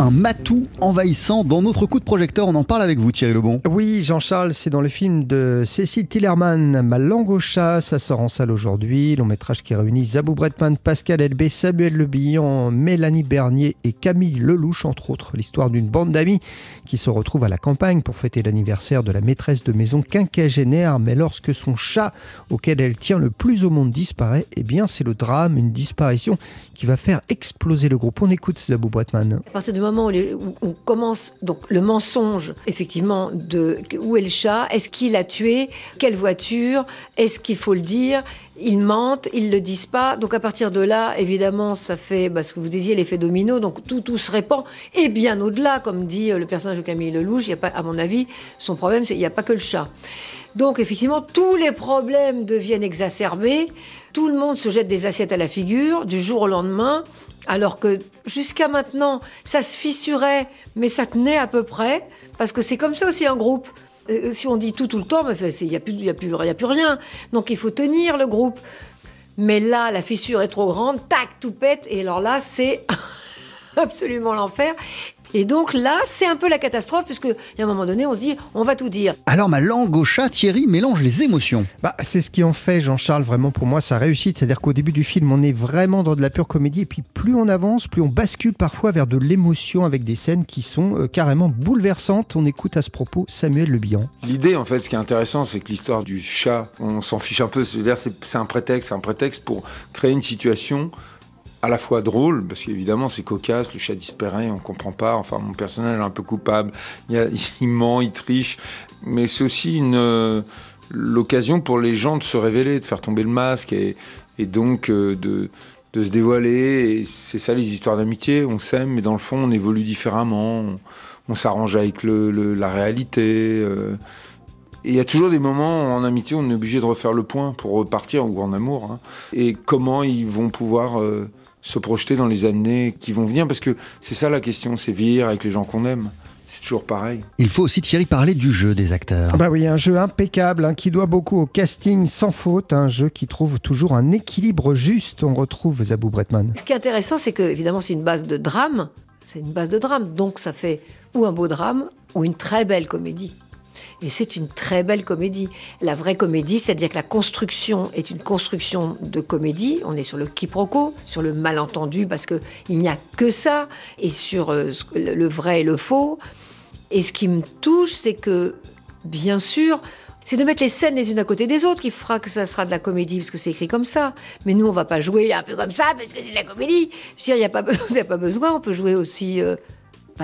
un matou envahissant dans notre coup de projecteur. On en parle avec vous, Thierry Lebon. Oui, Jean-Charles, c'est dans le film de Cécile Tillerman, Ma langue au chat. Ça sort en salle aujourd'hui. Long métrage qui réunit Zabou Bretman, Pascal Elbé, Samuel Le Billon, Mélanie Bernier et Camille Lelouch, entre autres. L'histoire d'une bande d'amis qui se retrouve à la campagne pour fêter l'anniversaire de la maîtresse de maison quinquagénaire. Mais lorsque son chat, auquel elle tient le plus au monde, disparaît, eh bien, c'est le drame, une disparition qui va faire exploser le groupe. On écoute Zabou Bretman. À partir du moment où, on commence, donc le mensonge, effectivement, de où est le chat, est-ce qu'il a tué, quelle voiture, est-ce qu'il faut le dire, ils mentent, ils le disent pas. Donc à partir de là, évidemment, ça fait bah, ce que vous disiez, l'effet domino. Donc tout, tout se répand. Et bien au-delà, comme dit le personnage de Camille Lelouch, il y a pas, à mon avis, son problème, c'est qu'il n'y a pas que le chat. Donc effectivement, tous les problèmes deviennent exacerbés. Tout le monde se jette des assiettes à la figure du jour au lendemain, alors que jusqu'à maintenant, ça se fissurait, mais ça tenait à peu près, parce que c'est comme ça aussi un groupe. Euh, si on dit tout tout le temps, il n'y a, plus, a, plus, a plus rien. Donc il faut tenir le groupe. Mais là, la fissure est trop grande, tac, tout pète, et alors là, c'est absolument l'enfer. Et donc là, c'est un peu la catastrophe, puisque à un moment donné, on se dit, on va tout dire. Alors ma langue au chat, Thierry, mélange les émotions. Bah, c'est ce qui en fait, Jean-Charles, vraiment pour moi, sa réussite. C'est-à-dire qu'au début du film, on est vraiment dans de la pure comédie, et puis plus on avance, plus on bascule parfois vers de l'émotion avec des scènes qui sont euh, carrément bouleversantes. On écoute à ce propos Samuel Le Bihan. L'idée, en fait, ce qui est intéressant, c'est que l'histoire du chat, on s'en fiche un peu. C'est-à-dire, c'est un prétexte, c'est un prétexte pour créer une situation à la fois drôle, parce qu'évidemment c'est cocasse, le chat disparaît, on comprend pas, enfin mon personnage est un peu coupable, il, ment, il triche, mais c'est aussi une euh, l'occasion pour les gens de se révéler, de faire tomber le masque et, et donc euh, de, de, se dévoiler. C'est ça les histoires d'amitié, on s'aime, mais dans le fond on évolue différemment, on, s'arrange avec le, la réalité. Euh, et il y a toujours des moments en amitié où on est obligé de refaire le point pour repartir, ou en amour. Hein. Et comment ils vont pouvoir se projeter dans les années qui vont venir, parce que c'est ça la question, c'est vieillir avec les gens qu'on aime. C'est toujours pareil. Il faut aussi Thierry parler du jeu des acteurs. Bah oui, un jeu impeccable hein, qui doit beaucoup au casting sans faute, un jeu qui trouve toujours un équilibre juste. On retrouve Zabou Bretman. Ce qui est intéressant, c'est que évidemment c'est une base de drame, c'est une base de drame, donc ça fait ou un beau drame ou une très belle comédie. Et c'est une très belle comédie. La vraie comédie, c'est-à-dire que la construction est une construction de comédie. On est sur le quiproquo, sur le malentendu, parce qu'il n'y a que ça, et sur euh, le vrai et le faux. Et ce qui me touche, c'est que, bien sûr, c'est de mettre les scènes les unes à côté des autres qui fera que ça sera de la comédie, parce que c'est écrit comme ça. Mais nous, on va pas jouer un peu comme ça, parce que c'est de la comédie. Je veux dire, il n'y a, pas, besoin, on peut jouer aussi... Euh,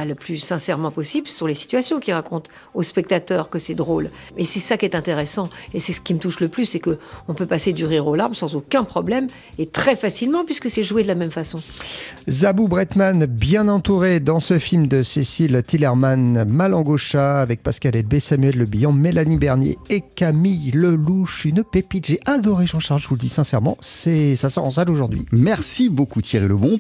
le plus sincèrement possible sur les situations qui racontent aux spectateurs que c'est drôle. Et c'est ça qui est intéressant. Et c'est ce qui me touche le plus, c'est que on peut passer du rire aux larmes sans aucun problème et très facilement puisque c'est joué de la même façon. Zabou Bretman, bien entouré dans ce film de Cécile Tillerman, Malangosha, avec Pascal Elbé, Samuel Le Billon, Mélanie Bernier et Camille Lelouch. Une pépite. J'ai adoré Jean-Charles, je vous le dis sincèrement. C'est, ça sort en salle aujourd'hui. Merci beaucoup Thierry Lebon.